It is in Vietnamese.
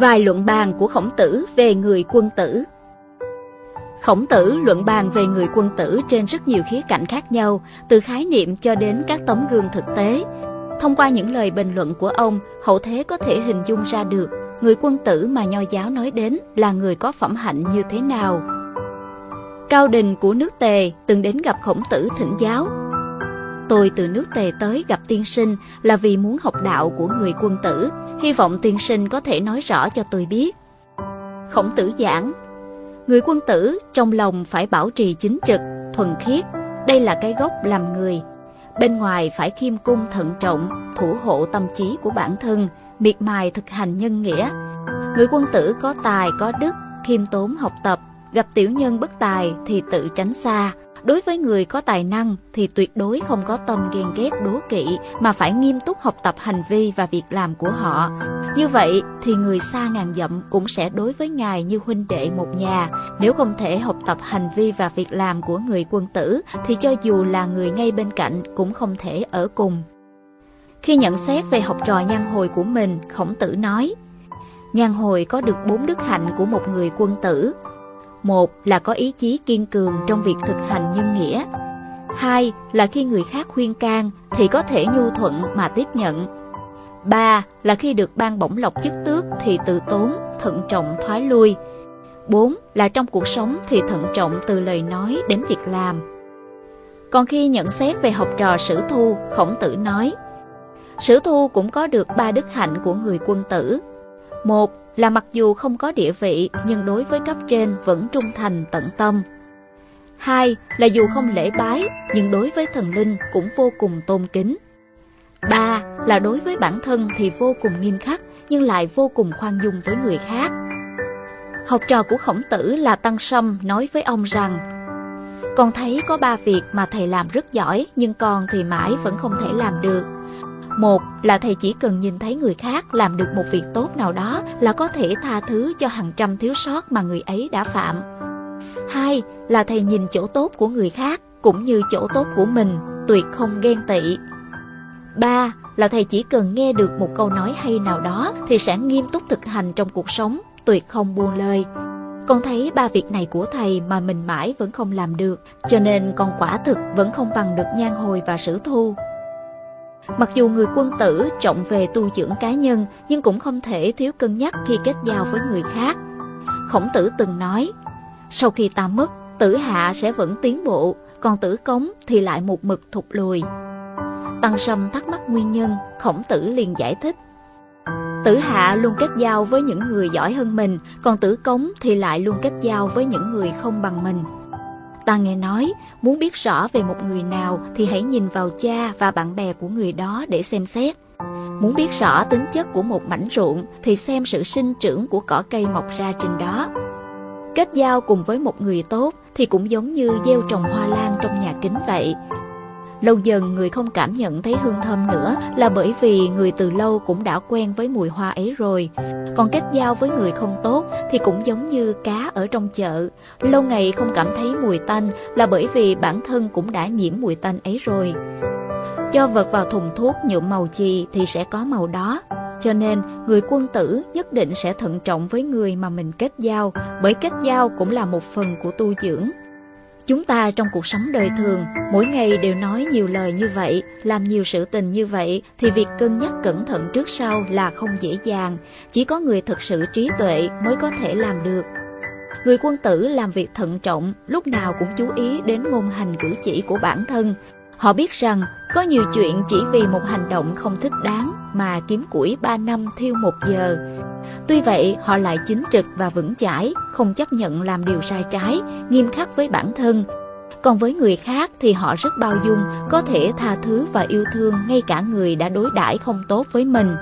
Vài luận bàn của khổng tử về người quân tử Khổng tử luận bàn về người quân tử trên rất nhiều khía cạnh khác nhau, từ khái niệm cho đến các tấm gương thực tế. Thông qua những lời bình luận của ông, hậu thế có thể hình dung ra được người quân tử mà nho giáo nói đến là người có phẩm hạnh như thế nào. Cao Đình của nước Tề từng đến gặp khổng tử thỉnh giáo. Tôi từ nước Tề tới gặp tiên sinh là vì muốn học đạo của người quân tử, hy vọng tiên sinh có thể nói rõ cho tôi biết. Khổng tử giảng, người quân tử trong lòng phải bảo trì chính trực, thuần khiết, đây là cái gốc làm người. Bên ngoài phải khiêm cung thận trọng, thủ hộ tâm trí của bản thân, miệt mài thực hành nhân nghĩa. Người quân tử có tài, có đức, khiêm tốn học tập, gặp tiểu nhân bất tài thì tự tránh xa. Đối với người có tài năng thì tuyệt đối không có tâm ghen ghét đố kỵ mà phải nghiêm túc học tập hành vi và việc làm của họ. Như vậy thì người xa ngàn dặm cũng sẽ đối với ngài như huynh đệ một nhà. Nếu không thể học tập hành vi và việc làm của người quân tử thì cho dù là người ngay bên cạnh cũng không thể ở cùng. Khi nhận xét về học trò nhan hồi của mình, khổng tử nói Nhan hồi có được bốn đức hạnh của một người quân tử một là có ý chí kiên cường trong việc thực hành nhân nghĩa. Hai là khi người khác khuyên can thì có thể nhu thuận mà tiếp nhận. Ba là khi được ban bổng lộc chức tước thì từ tốn, thận trọng thoái lui. Bốn là trong cuộc sống thì thận trọng từ lời nói đến việc làm. Còn khi nhận xét về học trò sử thu, khổng tử nói Sử thu cũng có được ba đức hạnh của người quân tử. Một là mặc dù không có địa vị, nhưng đối với cấp trên vẫn trung thành, tận tâm. Hai là dù không lễ bái, nhưng đối với thần linh cũng vô cùng tôn kính. Ba là đối với bản thân thì vô cùng nghiêm khắc, nhưng lại vô cùng khoan dung với người khác. Học trò của khổng tử là Tăng Sâm nói với ông rằng, Con thấy có ba việc mà thầy làm rất giỏi, nhưng con thì mãi vẫn không thể làm được. Một là thầy chỉ cần nhìn thấy người khác làm được một việc tốt nào đó là có thể tha thứ cho hàng trăm thiếu sót mà người ấy đã phạm. Hai là thầy nhìn chỗ tốt của người khác cũng như chỗ tốt của mình, tuyệt không ghen tị. Ba là thầy chỉ cần nghe được một câu nói hay nào đó thì sẽ nghiêm túc thực hành trong cuộc sống, tuyệt không buông lời. Con thấy ba việc này của thầy mà mình mãi vẫn không làm được, cho nên con quả thực vẫn không bằng được nhan hồi và sử thu. Mặc dù người quân tử trọng về tu dưỡng cá nhân nhưng cũng không thể thiếu cân nhắc khi kết giao với người khác. Khổng tử từng nói, sau khi ta mất, tử hạ sẽ vẫn tiến bộ, còn tử cống thì lại một mực thụt lùi. Tăng Sâm thắc mắc nguyên nhân, khổng tử liền giải thích. Tử hạ luôn kết giao với những người giỏi hơn mình, còn tử cống thì lại luôn kết giao với những người không bằng mình. Ta nghe nói, muốn biết rõ về một người nào thì hãy nhìn vào cha và bạn bè của người đó để xem xét. Muốn biết rõ tính chất của một mảnh ruộng thì xem sự sinh trưởng của cỏ cây mọc ra trên đó. Kết giao cùng với một người tốt thì cũng giống như gieo trồng hoa lan trong nhà kính vậy. Lâu dần người không cảm nhận thấy hương thơm nữa là bởi vì người từ lâu cũng đã quen với mùi hoa ấy rồi. Còn kết giao với người không tốt thì cũng giống như cá ở trong chợ. Lâu ngày không cảm thấy mùi tanh là bởi vì bản thân cũng đã nhiễm mùi tanh ấy rồi. Cho vật vào thùng thuốc nhuộm màu gì thì sẽ có màu đó. Cho nên, người quân tử nhất định sẽ thận trọng với người mà mình kết giao, bởi kết giao cũng là một phần của tu dưỡng. Chúng ta trong cuộc sống đời thường, mỗi ngày đều nói nhiều lời như vậy, làm nhiều sự tình như vậy, thì việc cân nhắc cẩn thận trước sau là không dễ dàng. Chỉ có người thực sự trí tuệ mới có thể làm được. Người quân tử làm việc thận trọng, lúc nào cũng chú ý đến ngôn hành cử chỉ của bản thân. Họ biết rằng có nhiều chuyện chỉ vì một hành động không thích đáng mà kiếm củi 3 năm thiêu một giờ. Tuy vậy, họ lại chính trực và vững chãi, không chấp nhận làm điều sai trái, nghiêm khắc với bản thân. Còn với người khác thì họ rất bao dung, có thể tha thứ và yêu thương ngay cả người đã đối đãi không tốt với mình.